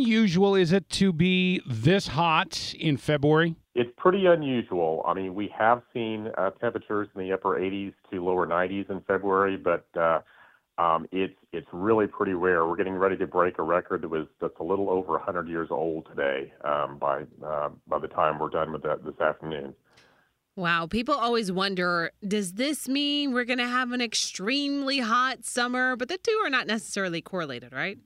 How unusual is it to be this hot in February? It's pretty unusual. I mean, we have seen uh, temperatures in the upper 80s to lower 90s in February, but uh, um, it's it's really pretty rare. We're getting ready to break a record that was that's a little over 100 years old today. Um, by uh, by the time we're done with that this afternoon. Wow. People always wonder does this mean we're going to have an extremely hot summer? But the two are not necessarily correlated, right?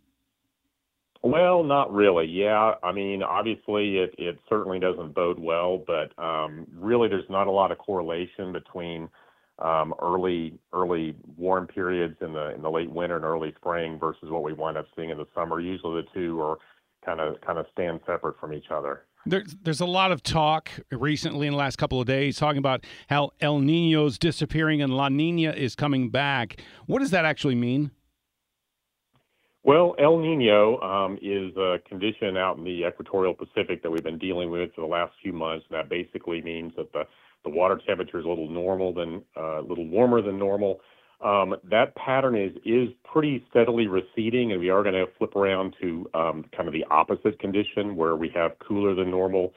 Well, not really. Yeah. I mean, obviously, it, it certainly doesn't bode well, but um, really, there's not a lot of correlation between um, early early warm periods in the in the late winter and early spring versus what we wind up seeing in the summer. Usually, the two are kind of kind of stand separate from each other. There's, there's a lot of talk recently in the last couple of days talking about how El Nino's disappearing and La Nina is coming back. What does that actually mean? Well, El Nino um, is a condition out in the equatorial Pacific that we've been dealing with for the last few months. That basically means that the, water temperature is a little normal than uh, a little warmer than normal. Um, that pattern is is pretty steadily receding, and we are going to flip around to um, kind of the opposite condition where we have cooler than normal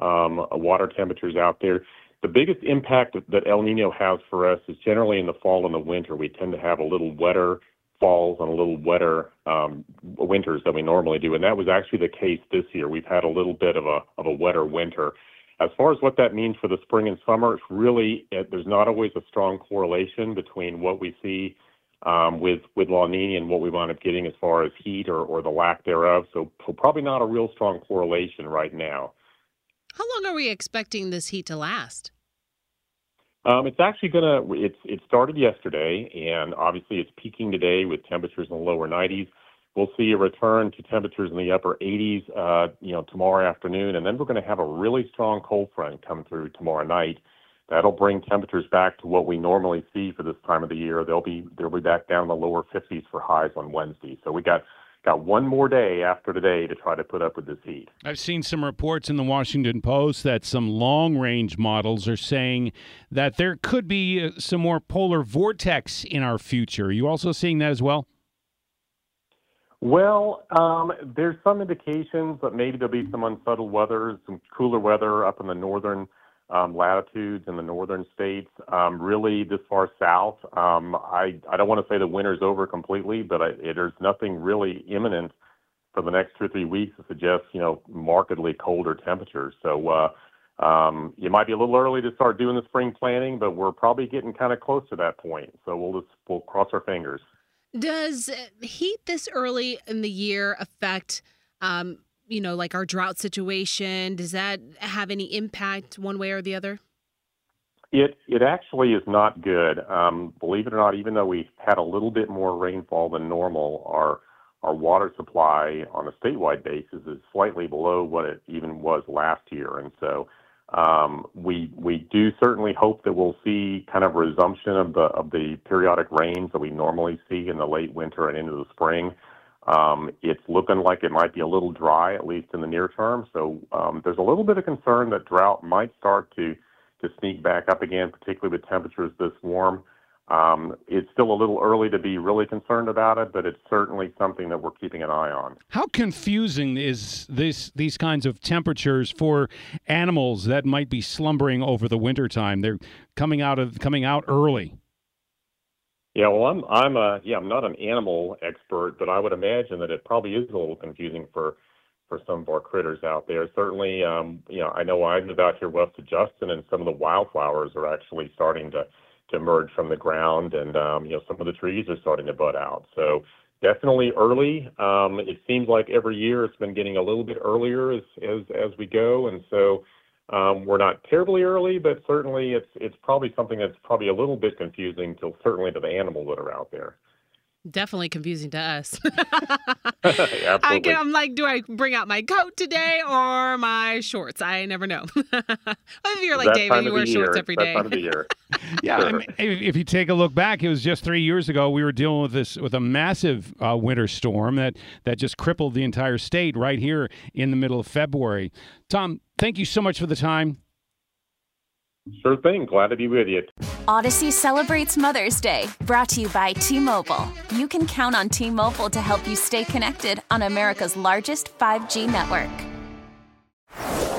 um, water temperatures out there. The biggest impact that El Nino has for us is generally in the fall and the winter. We tend to have a little wetter falls and a little wetter um, winters than we normally do, and that was actually the case this year. We've had a little bit of a of a wetter winter. As far as what that means for the spring and summer, it's really it, there's not always a strong correlation between what we see um, with with La Nina and what we wind up getting as far as heat or, or the lack thereof. So probably not a real strong correlation right now. How long are we expecting this heat to last? Um, it's actually gonna it's it started yesterday, and obviously it's peaking today with temperatures in the lower 90s. We'll see a return to temperatures in the upper 80s, uh, you know, tomorrow afternoon, and then we're going to have a really strong cold front come through tomorrow night. That'll bring temperatures back to what we normally see for this time of the year. They'll be they'll be back down in the lower 50s for highs on Wednesday. So we got got one more day after today to try to put up with this heat. I've seen some reports in the Washington Post that some long range models are saying that there could be uh, some more polar vortex in our future. Are you also seeing that as well? Well, um, there's some indications that maybe there'll be some unsettled weather, some cooler weather up in the northern um, latitudes in the northern states. Um, really, this far south, um, I I don't want to say the winter's over completely, but there's nothing really imminent for the next two or three weeks to suggest you know markedly colder temperatures. So. Uh, um, it might be a little early to start doing the spring planning, but we're probably getting kind of close to that point. So we'll just we'll cross our fingers. Does heat this early in the year affect, you know, like our drought situation? Does that have any impact one way or the other? It it actually is not good. Um, believe it or not, even though we had a little bit more rainfall than normal, our our water supply on a statewide basis is slightly below what it even was last year, and so um, we we do certainly hope that we'll see kind of resumption of the of the periodic rains that we normally see in the late winter and into the spring. Um, it's looking like it might be a little dry, at least in the near term. So um, there's a little bit of concern that drought might start to sneak back up again, particularly with temperatures this warm. Um, it's still a little early to be really concerned about it, but it's certainly something that we're keeping an eye on. How confusing is this these kinds of temperatures for animals that might be slumbering over the wintertime? They're coming out of coming out early. Yeah, well, I'm I'm a yeah I'm not an animal expert, but I would imagine that it probably is a little confusing for for some of our critters out there. Certainly, um, you know, I know I live out here west of Justin, and some of the wildflowers are actually starting to to emerge from the ground, and um, you know, some of the trees are starting to bud out. So definitely early. Um, it seems like every year it's been getting a little bit earlier as as as we go, and so. Um, we're not terribly early, but certainly it's it's probably something that's probably a little bit confusing to certainly to the animals that are out there. Definitely confusing to us. I get, I'm like, do I bring out my coat today or my shorts? I never know. if you're like That David, you wear shorts year. every That day. time of the year. Yeah, I mean, if, if you take a look back, it was just three years ago we were dealing with this with a massive uh, winter storm that that just crippled the entire state right here in the middle of February. Tom, thank you so much for the time. Sure thing. Glad to be with you. Odyssey celebrates Mother's Day, brought to you by T Mobile. You can count on T Mobile to help you stay connected on America's largest 5G network.